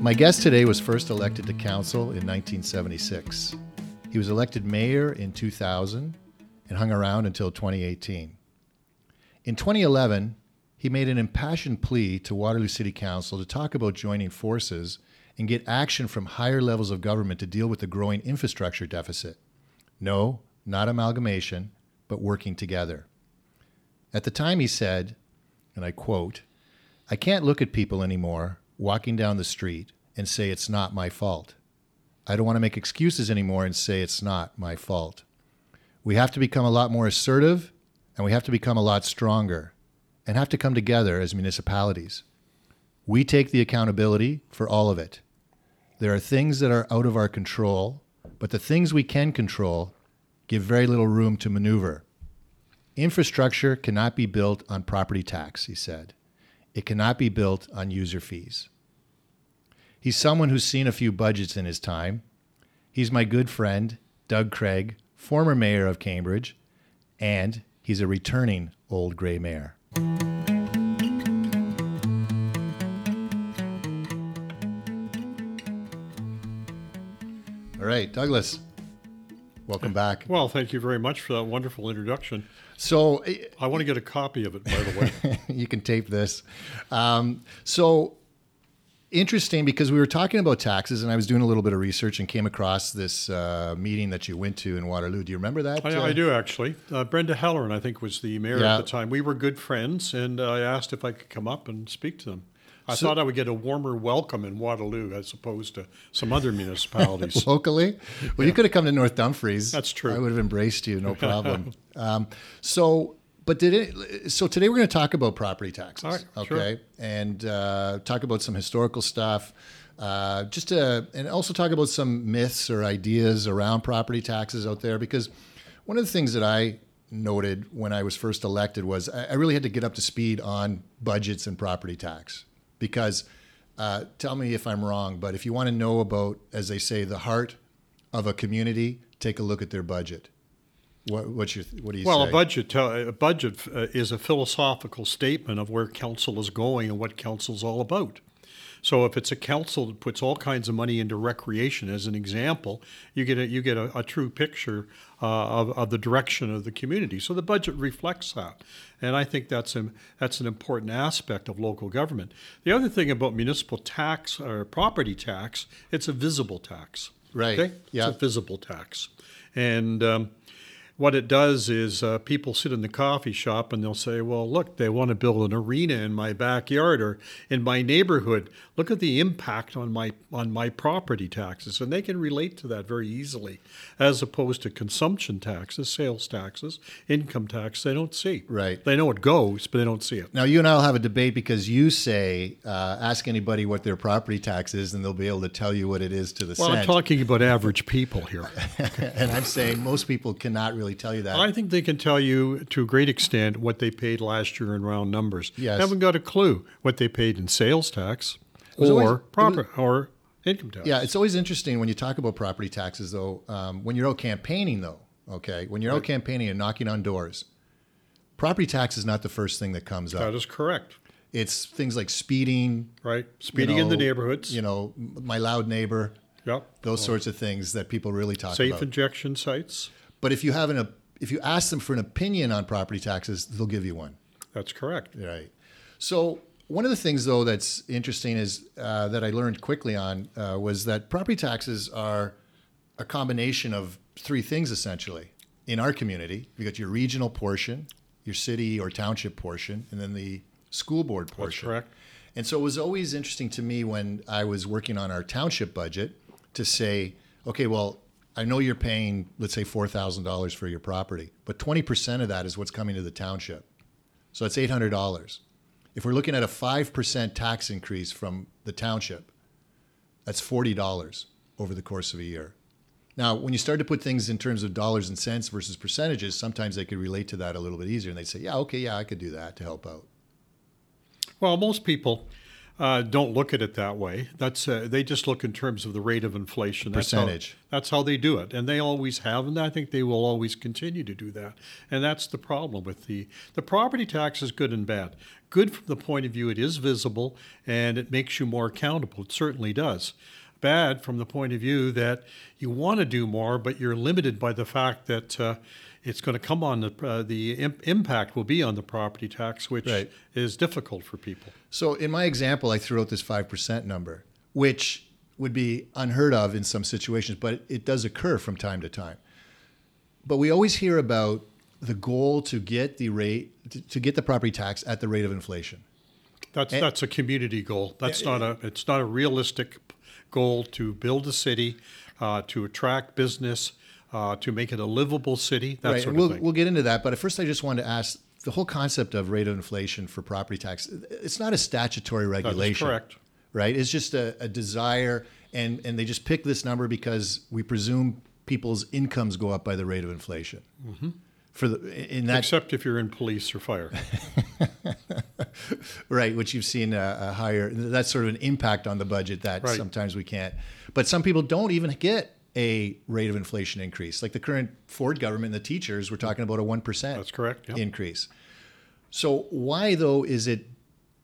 My guest today was first elected to council in 1976. He was elected mayor in 2000 and hung around until 2018. In 2011, he made an impassioned plea to Waterloo City Council to talk about joining forces and get action from higher levels of government to deal with the growing infrastructure deficit. No, not amalgamation, but working together. At the time, he said, and I quote, I can't look at people anymore walking down the street and say it's not my fault. I don't want to make excuses anymore and say it's not my fault. We have to become a lot more assertive and we have to become a lot stronger and have to come together as municipalities. We take the accountability for all of it. There are things that are out of our control, but the things we can control give very little room to maneuver. Infrastructure cannot be built on property tax, he said. It cannot be built on user fees. He's someone who's seen a few budgets in his time. He's my good friend, Doug Craig, former mayor of Cambridge, and he's a returning old gray mayor. All right, Douglas, welcome back. Well, thank you very much for that wonderful introduction. So, I want to get a copy of it, by the way. you can tape this. Um, so, interesting because we were talking about taxes, and I was doing a little bit of research and came across this uh, meeting that you went to in Waterloo. Do you remember that? I, uh, I do actually. Uh, Brenda Halloran, I think, was the mayor Yeah. at the time. We were good friends, and I asked if I could come up and speak to them. I So- thought I would get a warmer welcome in Waterloo as opposed to some other municipalities. locally. Well, you could have come to North Dumfries. That's true. I would have embraced you, no problem. um, so, but did it? So today we're going to talk about property taxes. All right, okay, sure. and uh, talk about some historical stuff. Uh, just to, and also talk about some myths or ideas around property taxes out there because one of the things that I noted when I was first elected was I, I really had to get up to speed on budgets and property tax because uh, tell me if I'm wrong, but if you want to know about, as they say, the heart of a community, take a look at their budget. What, what's your, what do you Well, say? a budget a budget uh, is a philosophical statement of where council is going and what council's all about. So if it's a council that puts all kinds of money into recreation, as an example, you get a, you get a, a true picture uh, of, of the direction of the community. So the budget reflects that, and I think that's an that's an important aspect of local government. The other thing about municipal tax or property tax, it's a visible tax. Right. Okay. Yeah. It's a visible tax, and um, what it does is uh, people sit in the coffee shop and they'll say, "Well, look, they want to build an arena in my backyard or in my neighborhood. Look at the impact on my on my property taxes," and they can relate to that very easily, as opposed to consumption taxes, sales taxes, income tax. They don't see. Right. They know it goes, but they don't see it. now, you and I will have a debate because you say, uh, ask anybody what their property tax is, and they'll be able to tell you what it is to the Well, I'm talking about average people here. and I'm saying most people cannot really tell you that. I think they can tell you to a great extent what they paid last year in round numbers. Yes. Haven't got a clue what they paid in sales tax or always- proper or income tax. Yeah, it's always interesting when you talk about property taxes, though. Um, when you're out campaigning, though, okay, when you're out campaigning and knocking on doors, property tax is not the first thing that comes up. That is correct. It's things like speeding, Right. Speeding in the neighborhoods. you know, my loud neighbor, Yep. those sorts of things that people really talk Safe about. Safe injection sites. But if you have an, if you ask them for an opinion on property taxes, they'll give you one. That's correct. Right. So one of the things, though, that's interesting is uh, that I learned quickly on uh, was that property taxes are a combination of three things essentially. In our community, you got your regional portion, your city or township portion, and then the school board portion. That's portion. correct. And so it was always interesting to me when I was working on our township budget to say, okay, well, I know you're paying, let's say, $4,000 for your property, but 20% of that is what's coming to the township. So it's $800. If we're looking at a 5% tax increase from the township, that's $40 over the course of a year. Now, when you start to put things in terms of dollars and cents versus percentages, sometimes they could relate to that a little bit easier and they'd say, yeah, okay, yeah, I could do that to help out. Well, most people uh, don't look at it that way. That's uh, they just look in terms of the rate of inflation. That's Percentage. How, that's how they do it, and they always have, and I think they will always continue to do that. And that's the problem with the the property tax is good and bad. Good from the point of view it is visible and it makes you more accountable. It certainly does. Bad from the point of view that you want to do more, but you're limited by the fact that. Uh, it's going to come on the uh, the imp- impact will be on the property tax, which Right. is difficult for people. So in my example, I threw out this 5% number, which would be unheard of in some situations, but it does occur from time to time. But we always hear about the goal to get the rate to, to get the property tax at the rate of inflation. That's And- that's a community goal. That's not a it's not a realistic goal to build a city, uh, to attract business, uh, to make it a livable city. That right. sort and we'll, thing. we'll get into that. But at first, I just wanted to ask the whole concept of rate of inflation for property tax. It's not a statutory that is regulation. correct. right? It's just a, a desire, and and they just pick this number because we presume people's incomes go up by the rate of inflation. Mm-hmm. For the in that Except if you're in police or fire. right, which you've seen a, a higher that's sort of an impact on the budget that Right. sometimes we can't. But some people don't even get a rate of inflation increase. Like the current Ford government, the teachers, we're talking about a one percent. That's correct. Yeah. increase. So why though is it?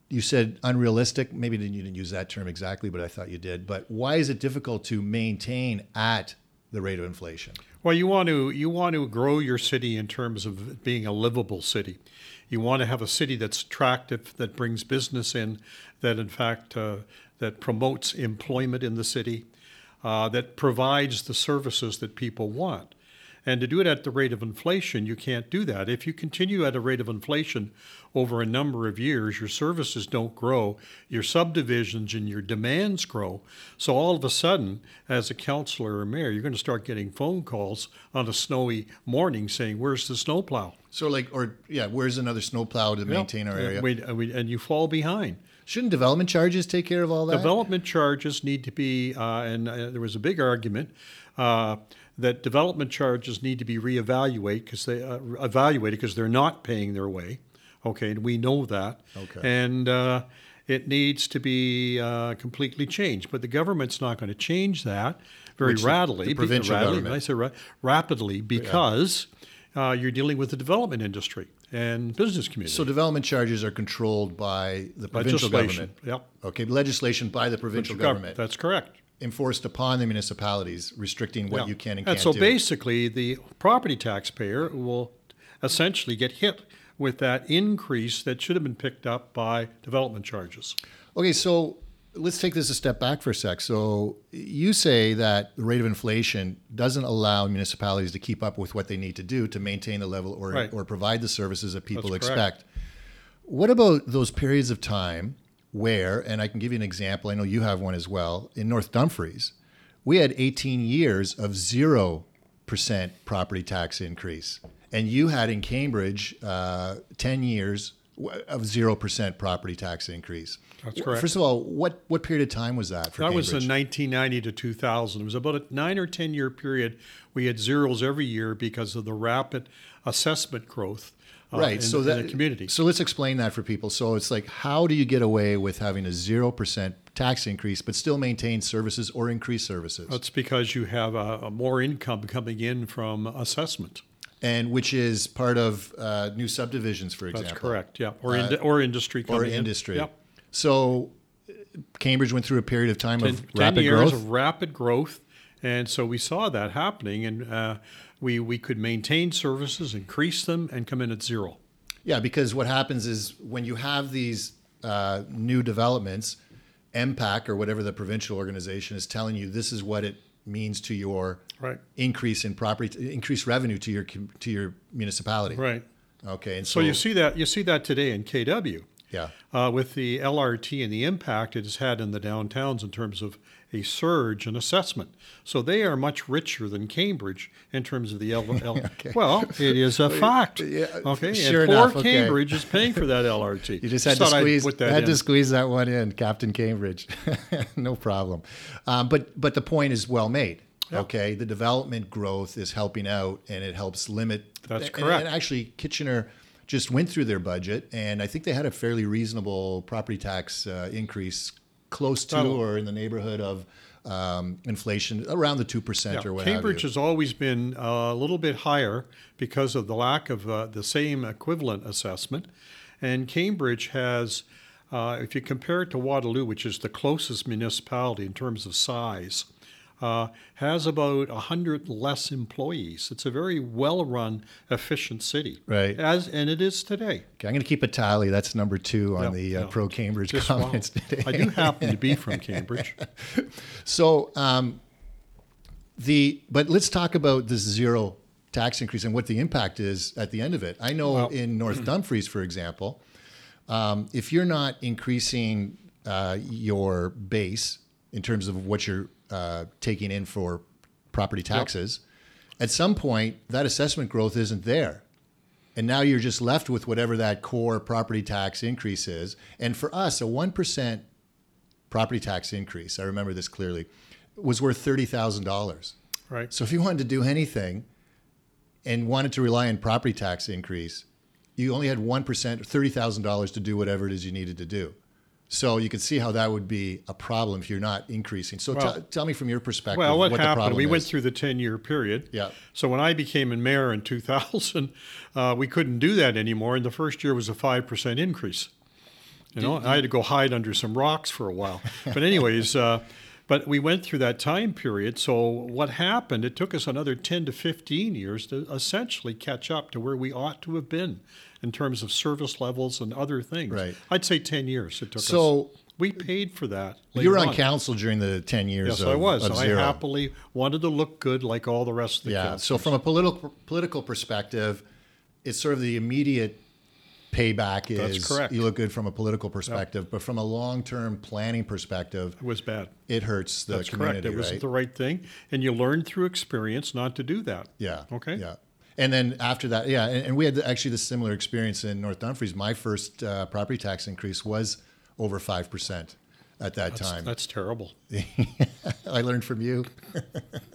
You said unrealistic. Maybe you didn't use that term exactly, but I thought you did. But why is it difficult to maintain at the rate of inflation? Well, you want to you want to grow your city in terms of being a livable city. You want to have a city that's attractive, that brings business in, that in fact uh, that promotes employment in the city, uh, that provides the services that people want. And to do it at the rate of inflation, you can't do that. If you continue at a rate of inflation over a number of years, your services don't grow, your subdivisions and your demands grow. So all of a sudden, as a councillor or mayor, you're going to start getting phone calls on a snowy morning saying, Where's the snowplow? So like, or yeah, where's another snowplow to maintain our area? and we- and you fall behind. Shouldn't development charges take care of all that? Development charges need to be, uh, and uh, there was a big argument uh, that development charges need to be reevaluated because they uh, evaluated because they're not paying their way. Okay, and we know that. Okay. And uh, it needs to be uh, completely changed, but the government's not going to change that very Which the- provincial government. I say ra- rapidly because uh, you're dealing with the development industry and business community. so development charges are controlled by the provincial government. Yep. Okay, legislation by the provincial Gov- government That's correct. enforced upon the municipalities, restricting what you can and And can't so do. basically, the property taxpayer will essentially get hit with that increase that should have been picked up by development charges. Okay, so let's take this a step back for a sec. So you say that the rate of inflation doesn't allow municipalities to keep up with what they need to do to maintain the level or, Right. or provide the services that people That's correct. expect. What about those periods of time where, and I can give you an example, I know you have one as well, in North Dumfries, we had 18 years of 0% property tax increase. And you had in Cambridge uh, 10 years of 0% property tax increase. That's correct. First of all, what, what period of time was that for That Cambridge? was in 1990 to 2000. It was about a nine or 10 year period. We had zeros every year because of the rapid assessment growth uh, right. in, so that the community. So let's explain that for people. So it's like, how do you get away with having a zero percent tax increase, but still maintain services or increase services? That's because you have a, a more income coming in from assessment. And which is part of uh, new subdivisions, for example. That's correct. Yeah, or ind- or industry Uh, Or in. industry. Yep. So uh, Cambridge went through a period of time 10, of 10 rapid years growth. of rapid growth. And so we saw that happening, and uh, we, we could maintain services, increase them, and come in at zero. Yeah, because what happens is when you have these uh, new developments, MPAC or whatever the provincial organization is telling you, this is what it means to your Right. increase in property, increase revenue to your to your municipality. Right. Okay, and So, so, you see that you see that today in KW yeah, uh, with the LRT and the impact it has had in the downtowns in terms of a surge in assessment. So they are much richer than Cambridge in terms of the L. L- Well, it is a fact. Yeah, okay. sure and enough, poor okay. Cambridge is paying for that LRT. you just had to squeeze that had in. to squeeze that one in, Captain Cambridge. no problem. Um, but but the point is well made. Okay, the development growth is helping out, and it helps limit. That's correct. And actually, Kitchener just went through their budget, and I think they had a fairly reasonable property tax uh, increase, close to That'll- or in the neighborhood of um, inflation, around the two percent Yeah, or what Cambridge has always been uh, a little bit higher because of the lack of uh, the same equivalent assessment. And Cambridge has, uh, if you compare it to Waterloo, which is the closest municipality in terms of size, uh, has about 100 less employees. It's a very well run, efficient city. Right. As, and it is today. Okay, I'm going to keep a tally. That's number two on the uh, pro Cambridge wow. comments today. I do happen to be from Cambridge. So um, the but let's talk about this zero tax increase and what the impact is at the end of it. I know Well- in North Dumfries, for example, um, if you're not increasing uh, your base in terms of what you're uh, taking in for property taxes, at some point that assessment growth isn't there. And now you're just left with whatever that core property tax increase is. And for us, a 1% property tax increase, I remember this clearly, was worth $30,000. Right. So if you wanted to do anything and wanted to rely on property tax increase, you only had 1%, $30,000 to do whatever it is you needed to do. So you can see how that would be a problem if you're not increasing. So Well- tell tell me from your perspective Well, what, what the happened? We is. went through the ten-year period. Yeah. So when I became a mayor in 2000, uh, we couldn't do that anymore, and the first year was a five percent increase. You know, I had to go hide under some rocks for a while. But anyways, uh, but we went through that time period. So what happened? It took us another 10 to 15 years to essentially catch up to where we ought to have been in terms of service levels and other things. Right. I'd say 10 years it took us. So- we paid for that. you were later on council during the 10 years Yes, of, I was. of I happily wanted to look good like all the rest of the Yeah. council. So from a political political perspective, it's sort of the immediate payback is That's correct. you look good from a political perspective, but from a long term planning perspective, it was bad. it hurts the That's community, correct. It wasn't the right thing, and you learn through experience not to do that. yeah. Okay. Yeah. And then after that, yeah, and, and we had actually the similar experience in North Dumfries. My first uh, property tax increase was over five percent at that time. That's terrible. I learned from you.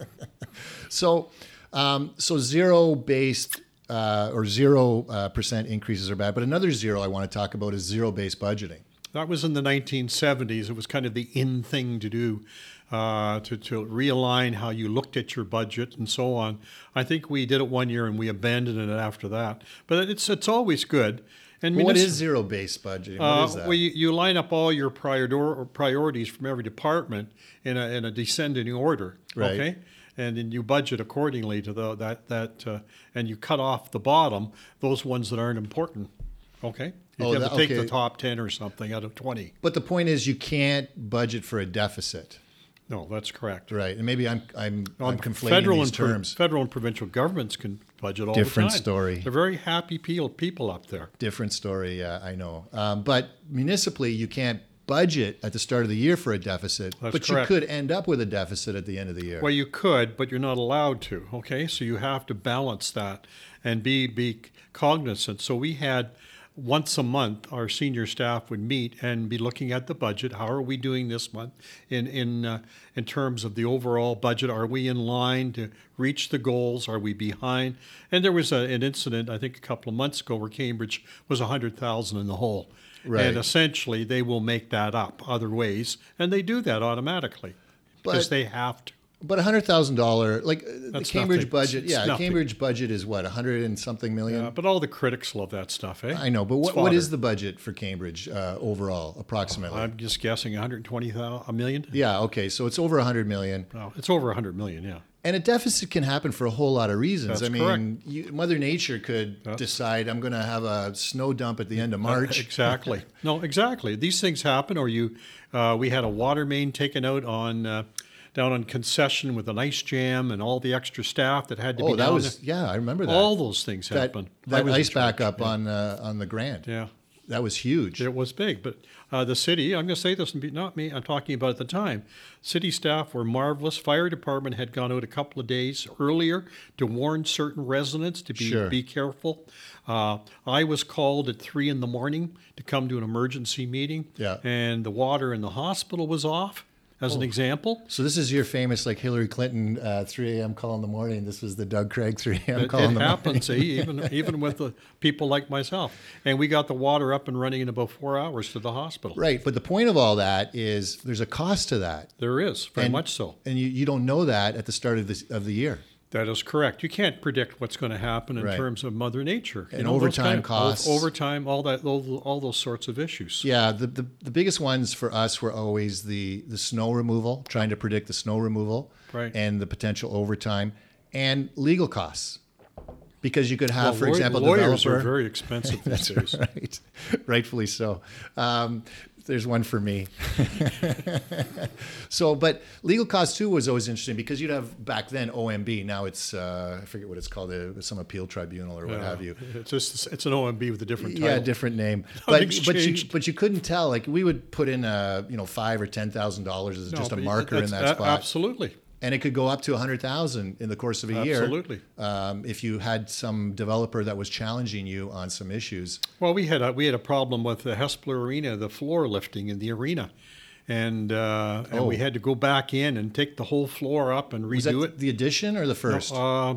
so, um, so zero based uh, or zero uh, percent increases are bad. But another zero I want to talk about is zero based budgeting. That was in the 1970s. It was kind of the in thing to do, uh, to, to realign how you looked at your budget and so on. I think we did it one year and we abandoned it after that. But it's it's always good. And What munis- zero based budgeting? What Uh, is that? well, you, you line up all your prior, priorities from every department in a, in a descending order, Right. okay? And then you budget accordingly to the, that, that uh, and you cut off the bottom, those ones that aren't important, okay? You Oh, have that- to take okay. the top 10 or something out of 20. but the point is, you can't budget for a deficit, No, that's correct. right? And maybe I'm I'm, I'm conflating federal these and pro- federal and provincial governments can budget all Different the time. story. They're very happy people, people up there. Different story, yeah, I know. Um, but municipally, you can't budget at the start of the year for a deficit, That's but correct. you could end up with a deficit at the end of the year. Well, you could, but you're not allowed to. Okay, so you have to balance that and be be cognizant. So we had once a month our senior staff would meet and be looking at the budget. How are we doing this month in in uh, in terms of the overall budget? Are we in line to reach the goals? Are we behind? And there was a, an incident I think a couple of months ago where Cambridge was a hundred thousand in the hole. Right. And essentially, they will make that up other ways, and they do that automatically because they have to. But a hundred thousand dollar, like uh, the Cambridge nothing. budget, It's yeah, nothing. Cambridge budget is what a hundred and something million. Uh, but all the critics love that stuff, eh? I know, but what, what fodder. is the budget for Cambridge uh, overall, approximately? I'm just guessing 120,000, a million. yeah, okay, so it's over a hundred million, No, it's over 100 million. Yeah. and a deficit can happen for a whole lot of reasons. That's I mean, you, Mother Nature could decide I'm going to have a snow dump at the end of March. Exactly. no, exactly. These things happen. Or you, uh, we had a water main taken out on uh, down on concession with an ice jam and all the extra staff that had to oh, be that down was there. yeah, I remember that. All those things that happen. I that ice backup on uh, on the Grand. Yeah. That was huge. It was big, but uh, the city, I'm going to say this, and be- not me, I'm talking about at the time. City staff were marvelous. Fire department had gone out a couple of days earlier to warn certain residents to be, Sure. be careful. Uh, I was called at three in the morning to come to an emergency meeting, Yeah. and the water in the hospital was off. As Oh. an example. So this is your famous like Hillary Clinton uh, 3 a.m. call in the morning. This was the Doug Craig 3 a.m. It, call in it the happens, eh, even even with the people like myself. And we got the water up and running in about four hours to the hospital. Right, but the point of all that is there's a cost to that, There is very And- much so. and you, you don't know that at the start of the of the year. That is correct. You can't predict what's going to happen in Right. terms of Mother Nature. You And those overtime kind of- costs. overtime, all that, all, all those sorts of issues. Yeah, the, the the biggest ones for us were always the the snow removal, trying to predict the snow removal, Right. and the potential overtime, and legal costs, because you could have, Well, for example, lawyers developer. are very expensive these days. right, rightfully so. Um, there's one for me. so, but legal costs too was always interesting because you'd have back then OMB. Now it's uh, I forget what it's called, uh, some appeal tribunal or what Uh, have you. It's just it's an OMB with a different title. Yeah, different name. But but you but you couldn't tell. Like we would put in a you know five or ten thousand dollars as No, just a marker in that spot, Absolutely, and it could go up to a hundred thousand in the course of a year. absolutely. Um, if you had some developer that was challenging you on some issues. Well, we had a, we had a problem with the Hespeler Arena, the floor lifting in the arena, and uh, and we Oh. had to go back in and take the whole floor up and redo it. the addition or the first? Uh,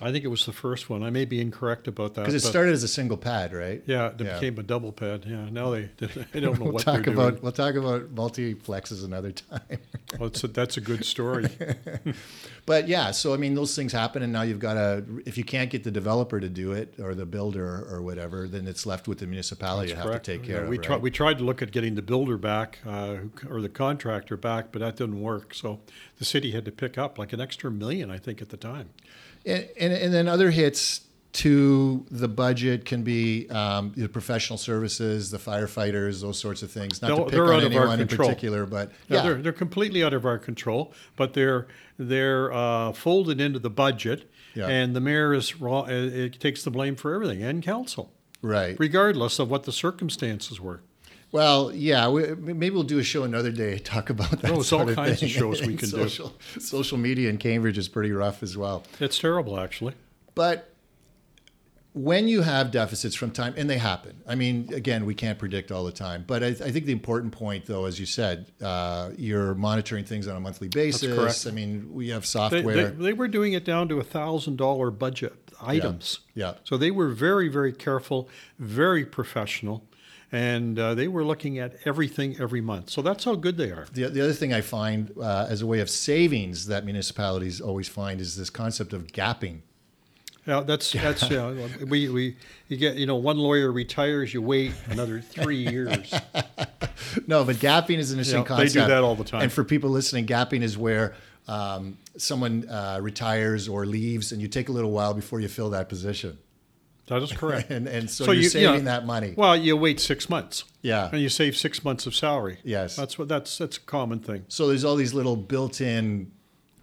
I think it was the first one. I may be incorrect about that. Because it started as a single pad, right? Yeah, it Yeah. became a double pad. Yeah, now they they don't know We'll what talk they're about doing. we'll talk about multiplexes another time. Well, it's a, that's a good story. But yeah, so I mean, those things happen, and now you've got to. If you can't get the developer to do it or the builder or whatever, then it's left with the municipality to have to take Yeah, care of. we right? tried we tried to look at getting the builder back uh, or the contractor back, but that didn't work. So the city had to pick up like an extra million, I think, at the time. And, and, and then other hits to the budget can be um, the professional services, the firefighters, those sorts of things. Not They're- to pick on out of our anyone in particular, but No, yeah, they're they're completely out of our control, but they're they're uh, folded into the budget, Yeah. and the mayor is raw, uh, it takes the blame for everything, and council, right. regardless of what the circumstances were. Well, yeah, we, maybe we'll do a show another day talk about that. Oh, there's all sort of kinds of shows we can do. social, Social media in Cambridge is pretty rough as well. It's terrible, actually. But when you have deficits from time, and they happen. I mean, again, we can't predict all the time. But I, I think the important point, though, as you said, uh, you're monitoring things on a monthly basis. That's correct. I mean, we have software. they, they were doing it down to a thousand dollar budget items. Yeah. yeah. So they were very, very careful, very professional, and uh, they were looking at everything every month. So that's how good they are. The, the other thing I find uh, as a way of savings that municipalities always find is this concept of gapping. Yeah, that's that's yeah. We we you get you know one lawyer retires, you wait another three years. No, but gapping is an interesting Yeah, they do that all the time. And for people listening, gapping is where um, someone uh, retires or leaves, and you take a little while before you fill that position. That is correct. And, and so, So you're you- saving yeah. that money. Well, you wait six months, yeah. and you save six months of salary. Yes. That's what that's that's a common thing. So there's all these little built-in.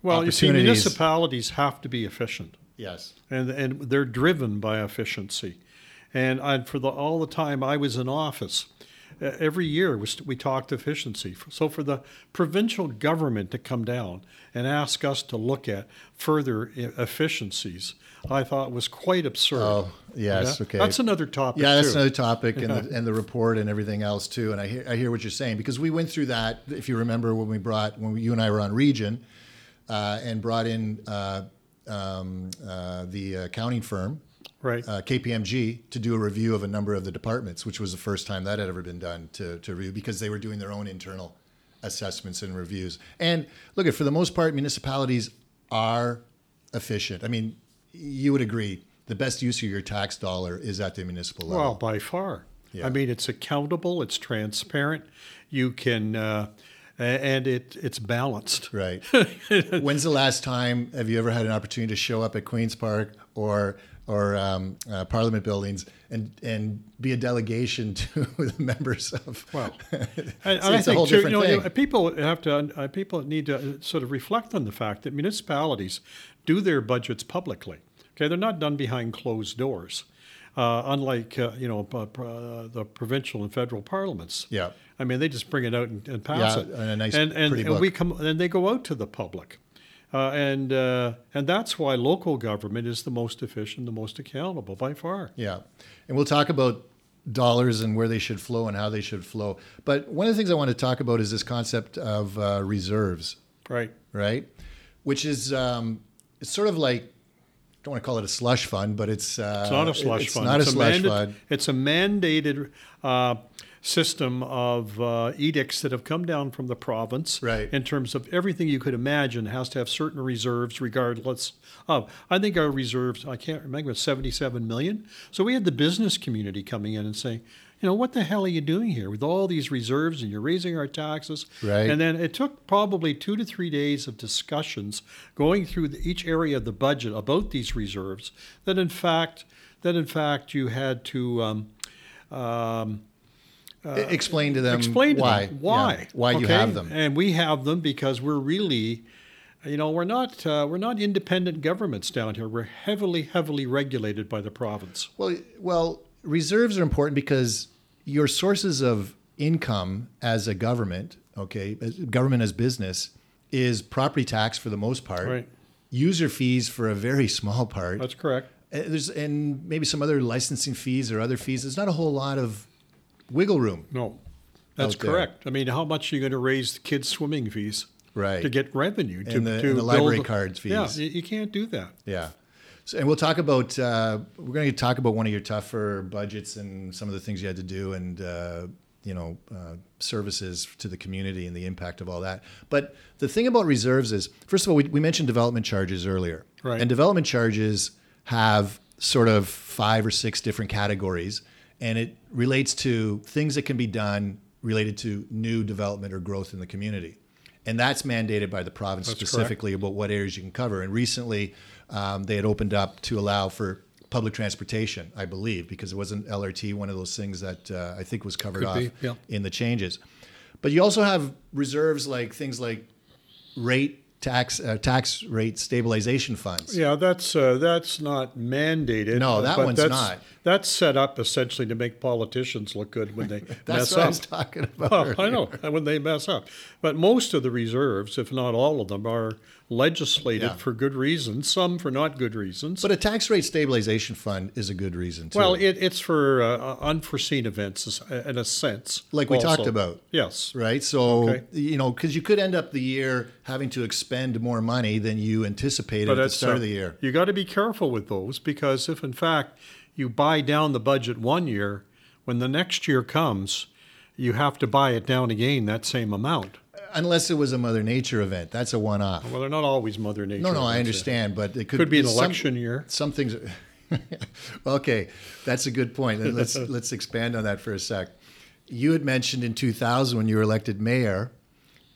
Well, you see, municipalities have to be efficient. Yes. and and they're driven by efficiency. And I, for the all the time I was in office, every year was, we talked efficiency. So for the provincial government to come down and ask us to look at further efficiencies, I thought was quite absurd. Oh, yes. Yeah? Okay. That's another topic. Yeah, that's too. another topic, and the, and the report and everything else too. And I hear I hear what you're saying because we went through that. If you remember when we brought when you and I were on Region, uh, and brought in uh, um, uh, the accounting firm right. uh, KPMG to do a review of a number of the departments, which was the first time that had ever been done to, to review because they were doing their own internal assessments and reviews. And look, at for the most part, municipalities are efficient. I mean, you would agree the best use of your tax dollar is at the municipal level. Well, by far. Yeah. I mean, it's accountable, it's transparent. You can, uh, and it it's balanced. Right. When's the last time have you ever had an opportunity to show up at Queens Park or or um, uh, Parliament buildings and and be a delegation to the members of? Well, It's- and I think whole too, you different know, thing. people have to, uh, people need to uh, sort of reflect on the fact that municipalities do their budgets publicly. Okay, they're not done behind closed doors, uh, unlike uh, you know p- uh, the provincial and federal parliaments. Yeah. I mean, they just bring it out and, and pass Yeah, it, and a nice, and and, pretty and book. we come and they go out to the public. Uh, and uh, and that's why local government is the most efficient, the most accountable by far. Yeah, and we'll talk about dollars and where they should flow and how they should flow. But one of the things I want to talk about is this concept of uh, reserves, Right. right? Which is um, it's sort of like I don't want to call it a slush fund, but it's uh, It's not a slush it's fund. not it's a slush manda- fund. It's a mandated uh, system of uh, edicts that have come down from the province. Right. In terms of everything you could imagine has to have certain reserves, regardless of. I think our reserves. I can't remember. Seventy-seven million. So we had the business community coming in and saying. You know what the hell are you doing here with all these reserves and you're raising our taxes? Right. And then it took probably two to three days of discussions going through the, each area of the budget about these reserves. That in fact, that in fact you had to um, um, E- Explain to them explain to why them why yeah, why you have them. and we have them because we're really. You know, we're not uh, we're not independent governments down here. We're heavily, heavily regulated by the province. Well, well, reserves are important because your sources of income as a government, okay, as government as business, is property tax for the most part, Right. user fees for a very small part. That's correct. Uh, There's and maybe some other licensing fees or other fees. There's not a whole lot of wiggle room, No, that's there. correct. I mean, how much are you going to raise the kids' swimming fees? right? to get revenue to, And the- to and the library build- cards Yeah, fees. you, you can't do that. Yeah. So, and we'll talk about uh, we're going to talk about one of your tougher budgets and some of the things you had to do and uh, you know uh, services to the community and the impact of all that. But the thing about reserves is, first of all, we, we mentioned development charges earlier, Right. and development charges have sort of five or six different categories, and it relates to things that can be done related to new development or growth in the community. And that's mandated by the province That's correct. specifically about what areas you can cover. And recently, um, they had opened up to allow for public transportation, I believe, because it wasn't LRT, one of those things that uh, I think was covered Could off be, yeah. in the changes. But you also have reserves like things like rate tax uh, tax rate stabilization funds. Yeah, that's uh, that's not mandated. No, that but one's that's, not. That's set up essentially to make politicians look good when they That's mess what I up. was talking about. Well, I know when they mess up, but most of the reserves, if not all of them, are legislated Yeah. for good reasons. Some for not good reasons. But a tax rate stabilization fund is a good reason too. well, it, it's for uh, unforeseen events, in a sense. like we talked about. Yes. right? So Okay. you know, because you could end up the year having to expend more money than you anticipated at the start uh, of the year. You got to be careful with those because if in fact you buy down the budget one year, when the next year comes, you have to buy it down again that same amount. Unless it was a Mother Nature event, that's a one-off. Well, they're not always Mother Nature. No, no, I understand, but it could, Could be an some- election year. Some things. okay, that's a good point. Let's let's expand on that for a sec. You had mentioned in 2000 when you were elected mayor,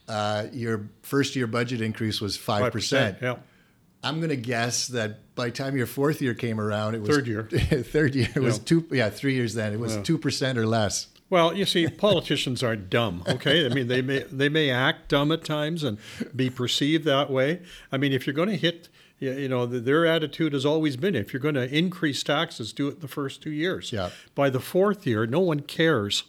uh, your first year budget increase was five percent. Yeah. I'm going to guess that by the time your fourth year came around, it was Third year. third year it was two. Yeah, three years then it was Yeah. two percent or less. Well, you see, politicians aren't dumb. Okay, I mean they may they may act dumb at times and be perceived that way. I mean, if you're going to hit, you know, their attitude has always been if you're going to increase taxes, do it the first two years. Yeah. By the fourth year, no one cares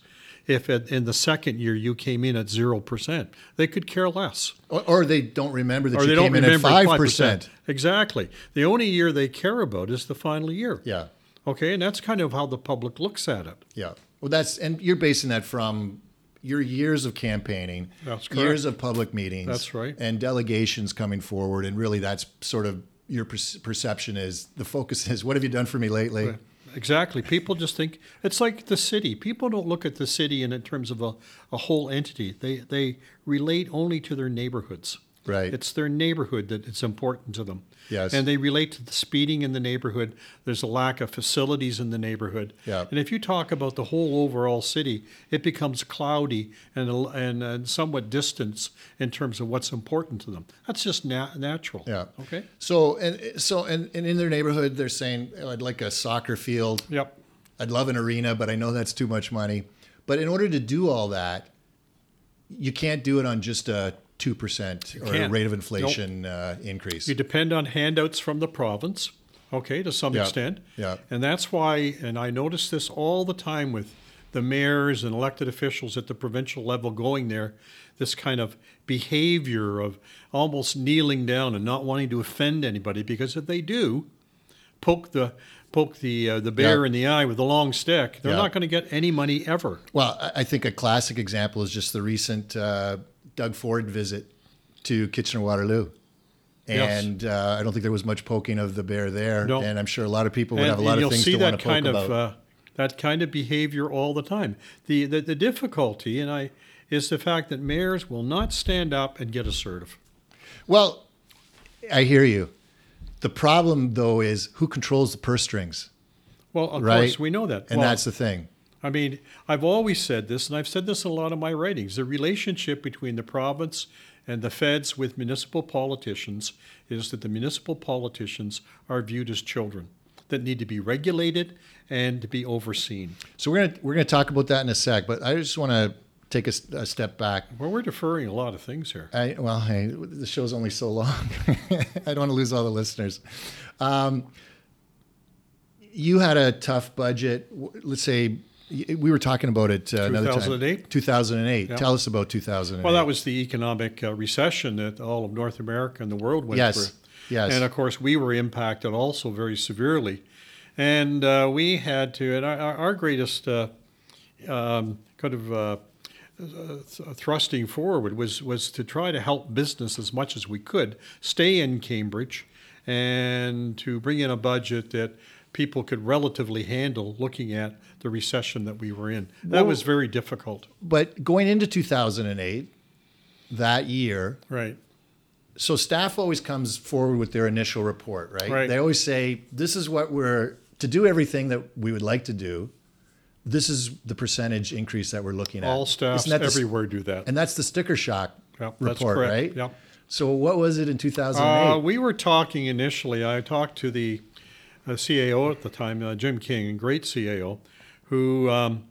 if it, in the second year you came in at zero percent. They could care less. Or, or they don't remember that Or you came in at five percent. Exactly. The only year they care about is the final year. Yeah, Okay, and that's kind of how the public looks at it. yeah. Well, that's and you're basing that from your years of campaigning, years of public meetings. That's right. And delegations coming forward, and really, that's sort of your per- perception is the focus is what have you done for me lately? Exactly. People just think it's like the city. People don't look at the city in, in terms of a, a whole entity. They they relate only to their neighborhoods. Right. It's their neighborhood that it's important to them. Yes. And they relate to the speeding in the neighborhood. There's a lack of facilities in the neighborhood. Yeah. And if you talk about the whole overall city, it becomes cloudy and and, and somewhat distant in terms of what's important to them. That's just na- natural. Yeah. Okay. So and so and, and in their neighborhood, they're saying oh, I'd like a soccer field. Yep. I'd love an arena, but I know that's too much money. But in order to do all that, you can't do it on just a two percent or a rate of inflation uh, increase. You depend on handouts from the province, okay, to some Yeah. extent. Yeah. And that's why, and I notice this all the time with the mayors and elected officials at the provincial level going there, this kind of behavior of almost kneeling down and not wanting to offend anybody, because if they do, poke the poke the uh, the bear Yeah. in the eye with a long stick, they're Yeah. not going to get any money ever. Well, I- I think a classic example is just the recent uh, Doug Ford visit to Kitchener Waterloo. Yes. And uh, I don't think there was much poking of the bear there. No. And I'm sure a lot of people would And have a lot of things see to want to poke kind about. of uh, that kind of behavior all the time. The, the the difficulty, and I, is the fact that mayors will not stand up and get assertive. well, I hear you. The problem, though, is who controls the purse strings, Well, of right? course we know that. And Well, that's the thing. I mean, I've always said this, and I've said this in a lot of my writings. The relationship between the province and the feds with municipal politicians is that the municipal politicians are viewed as children that need to be regulated and to be overseen. So we're gonna we're gonna talk about that in a sec, but I just want to take a step back. Well, we're deferring a lot of things here. I, well, hey, the show's only so long. I don't want to lose all the listeners. Um, you had a tough budget. Let's say we were talking about it uh, another time. 2008? 2008. Yeah. Tell us about 2008. Well, that was the economic uh, recession that all of North America and the world went Yes. through. Yes. And of course, we were impacted also very severely. And uh, we had to, and our, our greatest uh, um, kind of uh, thrusting forward was, was to try to help business as much as we could stay in Cambridge and to bring in a budget that people could relatively handle looking at the recession that we were in. That Well- was very difficult. but going into 2008, that year, Right. so staff always comes forward with their initial report, right? Right. They always say, "This is what we're to do everything that we would like to do. This is the percentage increase that we're looking at." All staffs the everywhere do that. And that's the sticker shock report, right? Yep. So what was it in 2008? Uh, we were talking initially. I talked to the uh, CAO at the time, uh, Jim King, a great CAO, who um,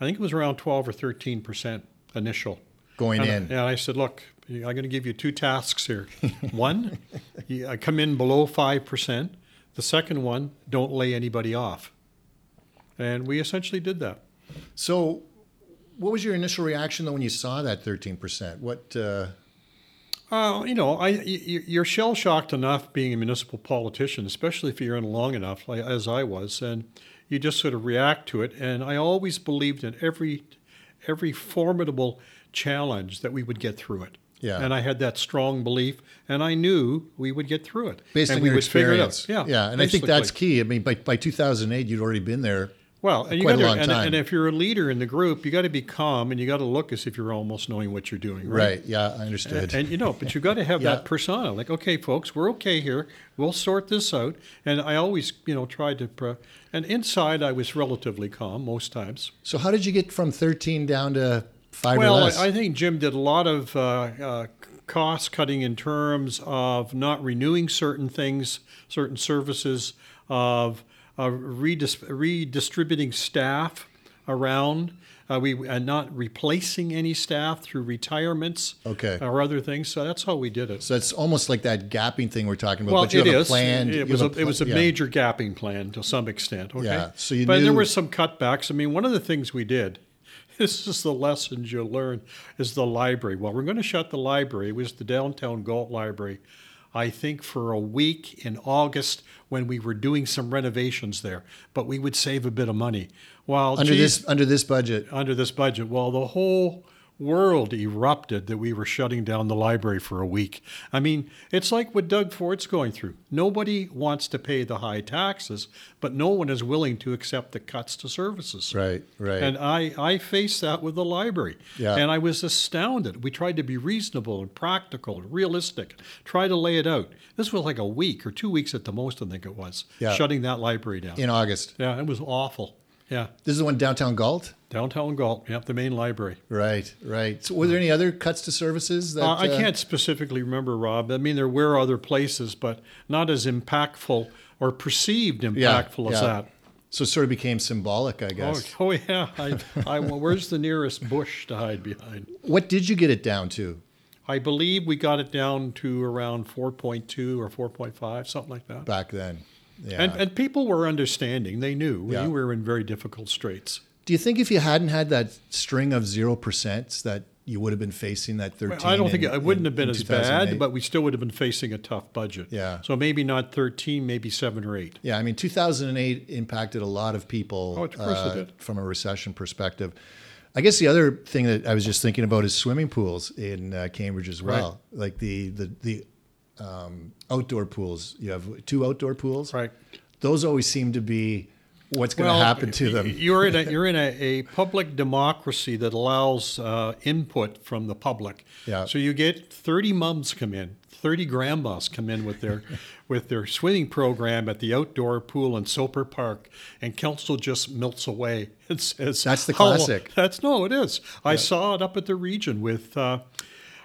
I think it was around 12 or 13 percent initial. going And, in. and I said, look, I'm going to give you two tasks here. one, you, uh, come in below five percent. The second one, don't lay anybody off. And we essentially did that. So what was your initial reaction though when you saw that 13%? What uh, Uh, you know, I, you're shell shocked enough being a municipal politician, especially if you're in long enough, like, as I was, and you just sort of react to it. And I always believed in every every formidable challenge that we would get through it. Yeah. And I had that strong belief, and I knew we would get through it. based and on we your would figure it out. experience? Yeah, Yeah, and I think that's key. I mean by by 2008 you'd already been there. Well, and you quite a got to, long and, time. and if you're a leader in the group, you got to be calm, and you got to look as if you're almost knowing what you're doing. Right. Right. Yeah, I understood. And you know, but you got to have Yeah. that persona. Like, okay, folks, we're okay here. We'll sort this out. And I always, you know, tried to. Pro- and inside, I was relatively calm most times. so how did you get from 13 down to 5 or less? I, I think Jim did a lot of uh, uh, cost cutting in terms of not renewing certain things, certain services, of uh, redis- redistributing staff around. Uh, we and not replacing any staff through retirements Okay. or other things. So that's how we did it. so it's almost like that gapping thing we're talking about. Well, but you it have is. a plan. It was a, have it was a yeah. major gapping plan to some extent. Okay. Yeah, so you but there were some cutbacks. I mean, one of the things we did. This is the lessons you'll learn is the library. Well, we're going to shut the library. It was the downtown Galt Library. I think for a week in August when we were doing some renovations there, but we would save a bit of money. While under geez, this under this budget. under this budget. Well, the whole world erupted that we were shutting down the library for a week. I mean, it's like what Doug Ford's going through. Nobody wants to pay the high taxes, but no one is willing to accept the cuts to services. Right, right. And I, I faced that with the library. Yeah. And I was astounded. We tried to be reasonable and practical and realistic, try to lay it out. This was like a week or two weeks at the most, I think it was, Yeah. shutting that library down. in August. Yeah, it was awful. Yeah. This is the one downtown Galt. Downtown Galt, yep, the main library. Right, right. So were there any other cuts to services that Uh, I uh, can't specifically remember, Rob. I mean, there were other places, but not as impactful or perceived impactful as yeah. that. So it sort of became symbolic, I Oh, guess. oh yeah. I, I, where's the nearest bush to hide behind? What did you get it down to? I believe we got it down to around 4.2 or 4.5, something like that. back then? Yeah. And, and people were understanding. They knew Yeah. we were in very difficult straits. Do you think if you hadn't had that string of zero percents, that you would have been facing that 13. I don't think in- it wouldn't in- have been as bad, but we still would have been facing a tough budget. Yeah. So maybe not 13, maybe seven or eight. Yeah, I mean, 2008 impacted a lot of people Oh, of course it uh, did. from a recession perspective. I guess the other thing that I was just thinking about is swimming pools in uh, Cambridge as well. Like the the the um, outdoor pools. You have two outdoor pools. Right. Those always seem to be what's going to happen to them. You're in a you're in a, a public democracy that allows uh, input from the public. Yeah. So you get 30 mums come in, 30 grandmas come in with their with their swimming program at the outdoor pool in Soper Park, and council just melts away and says That's the classic. That's no, it is. I saw it up at the region with. Uh,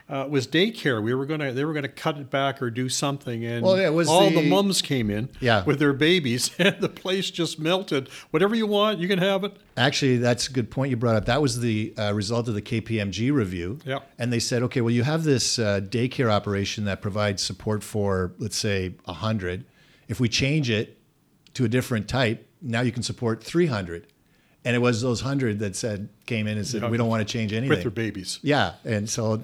uh, was daycare. We were gonna, they were gonna cut it back or do something, and Well, it was all the, the- mums came in Yeah. with their babies, and the place just melted. Whatever you want, you can have it. Actually, that's a good point you brought up. That was the uh, result of the KPMG review. Yeah. And they said, okay, well, you have this uh, daycare operation that provides support for, let's say, 100. If we change it to a different type, now you can support 300. And it was those 100 that said, came in and said, Yeah. we don't want to change anything. with their babies. yeah. And so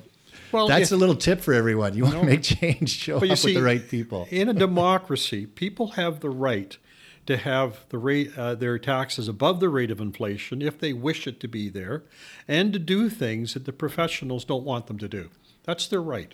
Well, that's if- a little tip for everyone. You want to make change, show up you with the right people. in a democracy, people have the right to have the rate uh, their taxes above the rate of inflation if they wish it to be there, and to do things that the professionals don't want them to do. That's their right.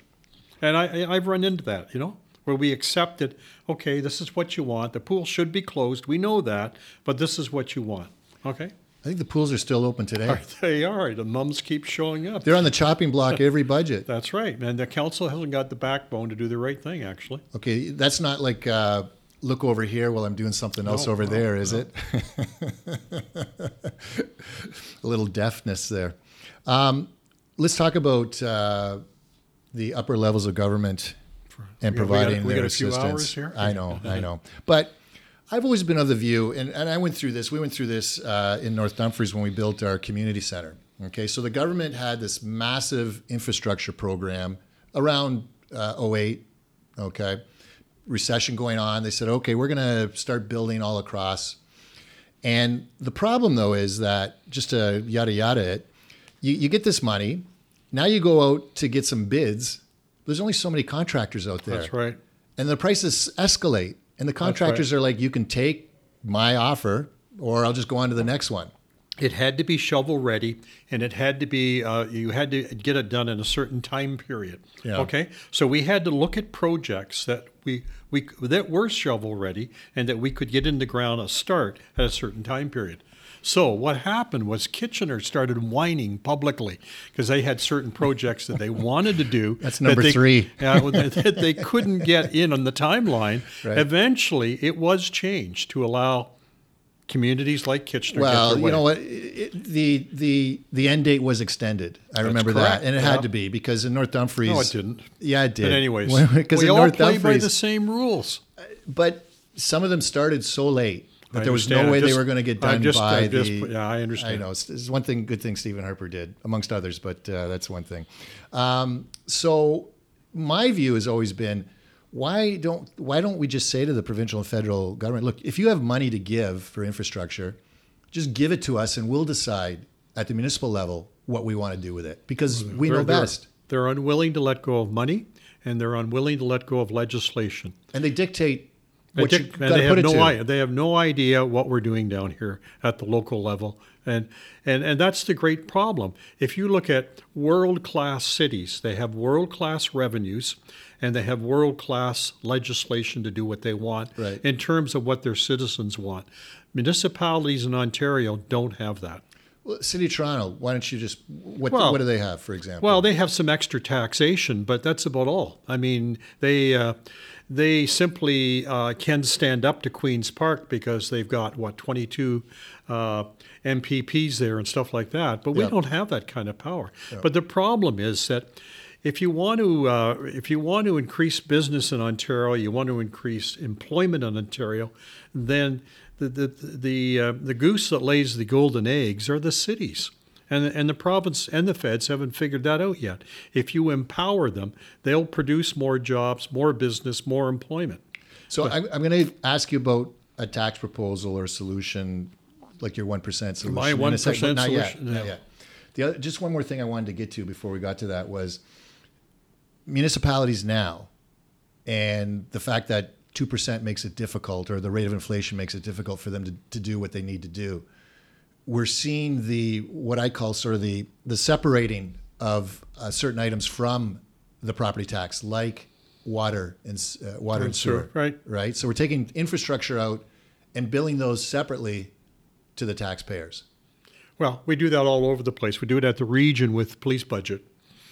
And I, I've run into that, you know, where we accepted, okay, this is what you want. The pool should be closed. We know that, but this is what you want. Okay. I think the pools are still open today. They are. The mums keep showing up. They're on the chopping block every budget. That's right. And the council hasn't got the backbone to do the right thing, actually. Okay, that's not like uh, look over here while I'm doing something else No, over no, there, is it? a little deafness there. Um, let's talk about uh, the upper levels of government and We got- we got- providing we their got a few assistance. hours here? I know, I know, but. I've always been of the view, and, and I went through this. We went through this uh, in North Dumfries when we built our community center. Okay, so the government had this massive infrastructure program around uh, 08. Okay, recession going on. They said, okay, we're going to start building all across. And the problem, though, is that just to yada yada it, you, you get this money. Now you go out to get some bids. There's only so many contractors out there. That's right. And the prices escalate. And the contractors are like, you can take my offer or I'll just go on to the next one. It had to be shovel ready, and it had to be uh, you had to get it done in a certain time period. Yeah. Okay, so we had to look at projects that we we that were shovel ready and that we could get in the ground a start at a certain time period. So what happened was Kitchener started whining publicly because they had certain projects that they wanted to do. That's that number they- three. yeah, that that they couldn't get in on the timeline. Right. Eventually, it was changed to allow communities like Kitchener. Well, you know what? It, it- the the the end date was extended. I remember correct, that, and it yeah. had to be because in North Dumfries. No, it didn't. Yeah, it did. But anyways, because we in all North play by Dumfries, the same rules. Uh, but some of them started so late that I there was no way I they were going to get done just- by just- the. yeah, I understand. I know it's, it's one thing, good thing Stephen Harper did, amongst others, but uh, that's one thing. Um, so my view has always been, why don't why don't we just say to the provincial and federal government, look, if you have money to give for infrastructure, just give it to us, and we'll decide at the municipal level what we want to do with it because we know They're- they're- best, They're unwilling to let go of money, and they're unwilling to let go of legislation. and they dictate You and they have no i- they have no idea what we're doing down here at the local level, and and and that's the great problem. If you look at world class cities, they have world class revenues, and they have world class legislation to do what they want Right. in terms of what their citizens want. Municipalities in Ontario don't have that. City of Toronto, why don't you just what Well- what do they have, for example? Well, they have some extra taxation, but that's about all. I mean, they uh, they simply uh, can stand up to Queens Park because they've got what 22 uh, MPPs there and stuff like that. But we Yeah. don't have that kind of power. But the problem is that if you want to uh, if you want to increase business in Ontario, you want to increase employment in Ontario, then the the the, uh, the goose that lays the golden eggs are the cities. And, and the province and the feds haven't figured that out yet. If you empower them, they'll produce more jobs, more business, more employment. So I'm, I'm going to ask you about a tax proposal or solution, like your one percent solution. My 1% second, but not yet, solution, not yeah. yet. The other, just one more thing I wanted to get to before we got to that was municipalities now, and the fact that two percent makes it difficult, or the rate of inflation makes it difficult for them to, to do what they need to do. We're seeing the what I call sort of the the separating of uh, certain items from the property tax, like water and uh, water and sewer, right. right. So we're taking infrastructure out and billing those separately to the taxpayers. Well, we do that all over the place. We do it at the region with police budget.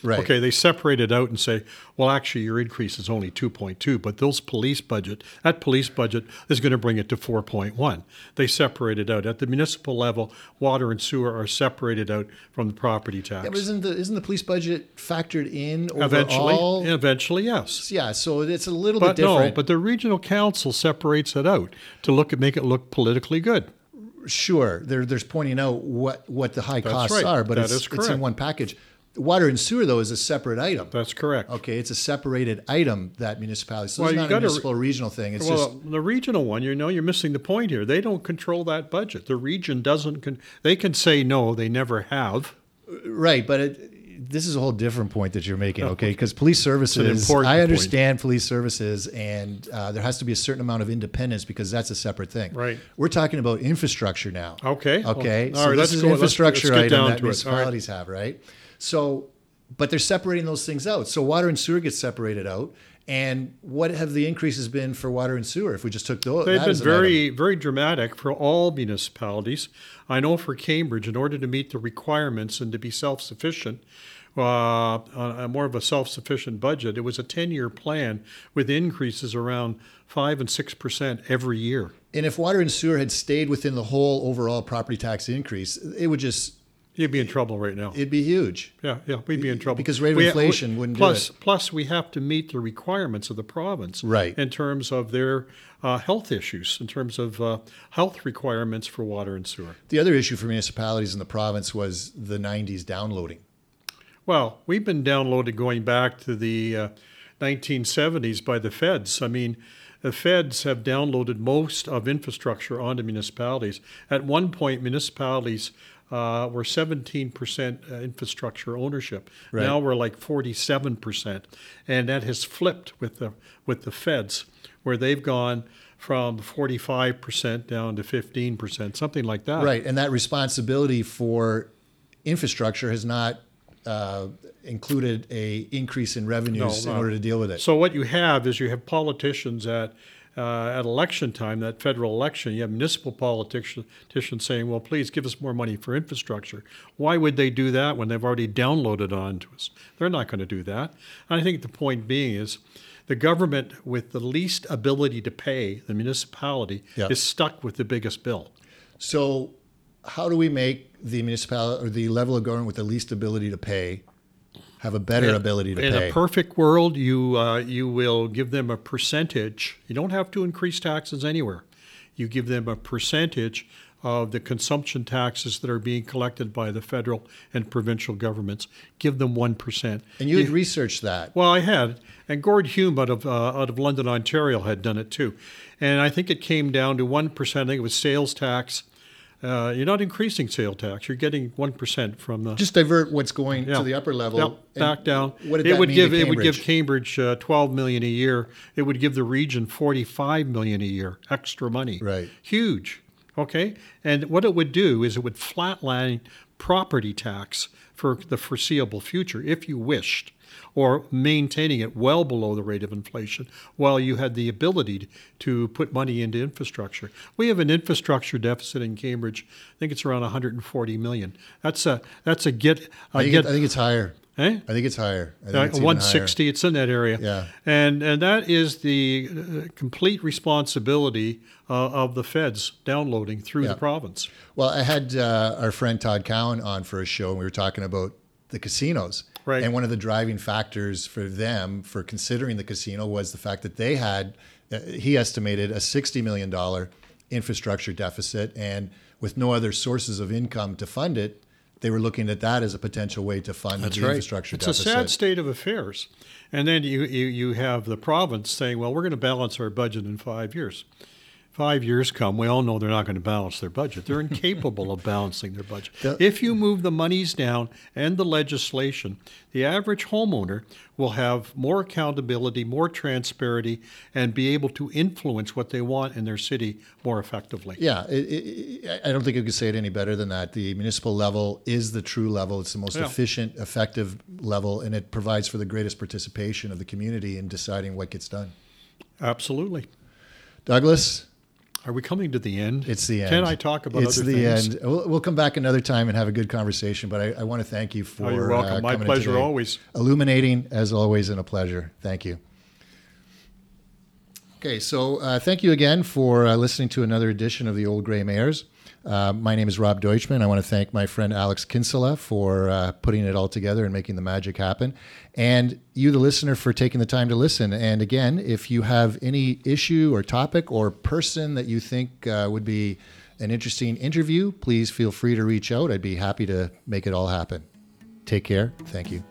Right. Okay, they separate it out and say, well, actually, your increase is only 2.2, but those police budget, that police budget is going to bring it to 4.1. They separate it out. At the municipal level, water and sewer are separated out from the property tax. Yeah, but isn't the isn't the police budget factored in eventually, overall? eventually, yes. Yeah, so it's a little But bit different. no, but the regional council separates it out to look at make it look politically good. sure, there, there's pointing out what what the high That's costs right. are, but That it's, it's in one package. Water and sewer though is a separate item. That's correct. Okay, it's a separated item that municipality. So Well, it's you not a gotta- regional thing. It's well, just the regional one, you know, you're missing the point here. They don't control that budget. The region doesn't. Con- they can say no. They never have. right, but it, this is a whole different point that you're making. Okay, because police services, important I point. understand police services, and uh, there has to be a certain amount of independence because that's a separate thing. Right. We're talking about infrastructure now. Okay. Okay. Well, so right, this let's is go- let's- infrastructure let's get item that. All right. municipalities have, right? So, but they're separating those things out. So water and sewer gets separated out. And what have the increases been for water and sewer? If we just took those, They've that been an item? very, very dramatic for all municipalities. I know for Cambridge, in order to meet the requirements and to be self-sufficient, uh, on a more of a self-sufficient budget, it was a 10-year plan with increases around five and six percent every year. And if water and sewer had stayed within the whole overall property tax increase, it would just You'd be in trouble right now. it'd be huge. Yeah, yeah, we'd be in trouble Because rate of We- inflation we- wouldn't do plus, it. Plus, we have to meet the requirements of the province, Right. In terms of their uh, health issues, in terms of uh, health requirements for water and sewer. The other issue for municipalities in the province was the 90s downloading. Well, we've been downloaded going back to the uh, 1970s by the feds. I mean, the feds have downloaded most of infrastructure onto municipalities. At one point, municipalities uh, were 17% uh, infrastructure ownership. Right. Now we're like 47%, and that has flipped with the with the feds, where they've gone from 45% down to 15%, something like that. Right, and that responsibility for infrastructure has not uh, included a increase in revenues No, in order to deal with it. So what you have is you have politicians at uh, at election time, that federal election, you have municipal politicians saying, "Well, please give us more money for infrastructure." Why would they do that when they've already downloaded onto us? They're not going to do that. And I think the point being is. The government with the least ability to pay, the municipality, Yeah. is stuck with the biggest bill. So, how do we make the municipality or the level of government with the least ability to pay have a better ability to in pay? In a perfect world, you uh, you will give them a percentage. You don't have to increase taxes anywhere. You give them a percentage of the consumption taxes that are being collected by the federal and provincial governments. Give them one percent. and you had researched that. Well, I had, and Gord Hume out of uh, out of London, Ontario, had done it too, and I think it came down to one percent. I think it was sales tax. Uh, you're not increasing sale tax. You're getting one percent from the Just divert what's going yeah. to the upper level. Yep, back down. What did it would give it would give Cambridge? Uh, 12 million a year. It would give the region 45 million a year extra money. Right. Huge. Okay. And what it would do is it would flatline property tax for the foreseeable future if you wished or maintaining it well below the rate of inflation while you had the ability to put money into infrastructure. We have an infrastructure deficit in Cambridge. I think it's around 140 million. That's a that's a get a I think, get it, I think it's higher. eh? I think it's higher. I think Uh, it's even 160 it's in that area Yeah. and and that is the uh, complete responsibility uh, of the feds downloading through Yeah. the province. Well, I had uh, our friend Todd Cowan on for a show, and we were talking about the casinos. Right. And one of the driving factors for them for considering the casino was the fact that they had, uh, he estimated, a $60 million infrastructure deficit. And with no other sources of income to fund it, they were looking at that as a potential way to fund the infrastructure it's deficit. a sad state of affairs and then you, you you have the province saying well we're going to balance our budget in five years five years come, we all know they're not going to balance their budget. They're incapable of balancing their budget. The- if you move the monies down and the legislation, the average homeowner will have more accountability, more transparency, and be able to influence what they want in their city more effectively. Yeah, it, it, I don't think you could say it any better than that. The municipal level is the true level. It's the most Yeah. efficient, effective level, and it provides for the greatest participation of the community in deciding what gets done. Absolutely. Douglas, Are we coming to the end? it's the end. Can I talk about it's other the things? end. We'll, we'll come back another time and have a good conversation. But I, I want to thank you for Oh, you're welcome. uh, My pleasure today. always. Illuminating as always, and a pleasure. Thank you. Okay, so uh, thank you again for uh, listening to another edition of the Old Gray Mayors. Uh, my name is Rob Deutschman. I want to thank my friend Alex Kinsella for uh, putting it all together and making the magic happen. And you, the listener, for taking the time to listen. And again, if you have any issue or topic or person that you think uh, would be an interesting interview, please feel free to reach out. I'd be happy to make it all happen. Take care. Thank you.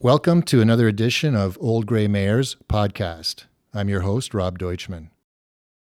Welcome to another edition of Old Gray Mayors podcast. I'm your host, Rob Deutschman.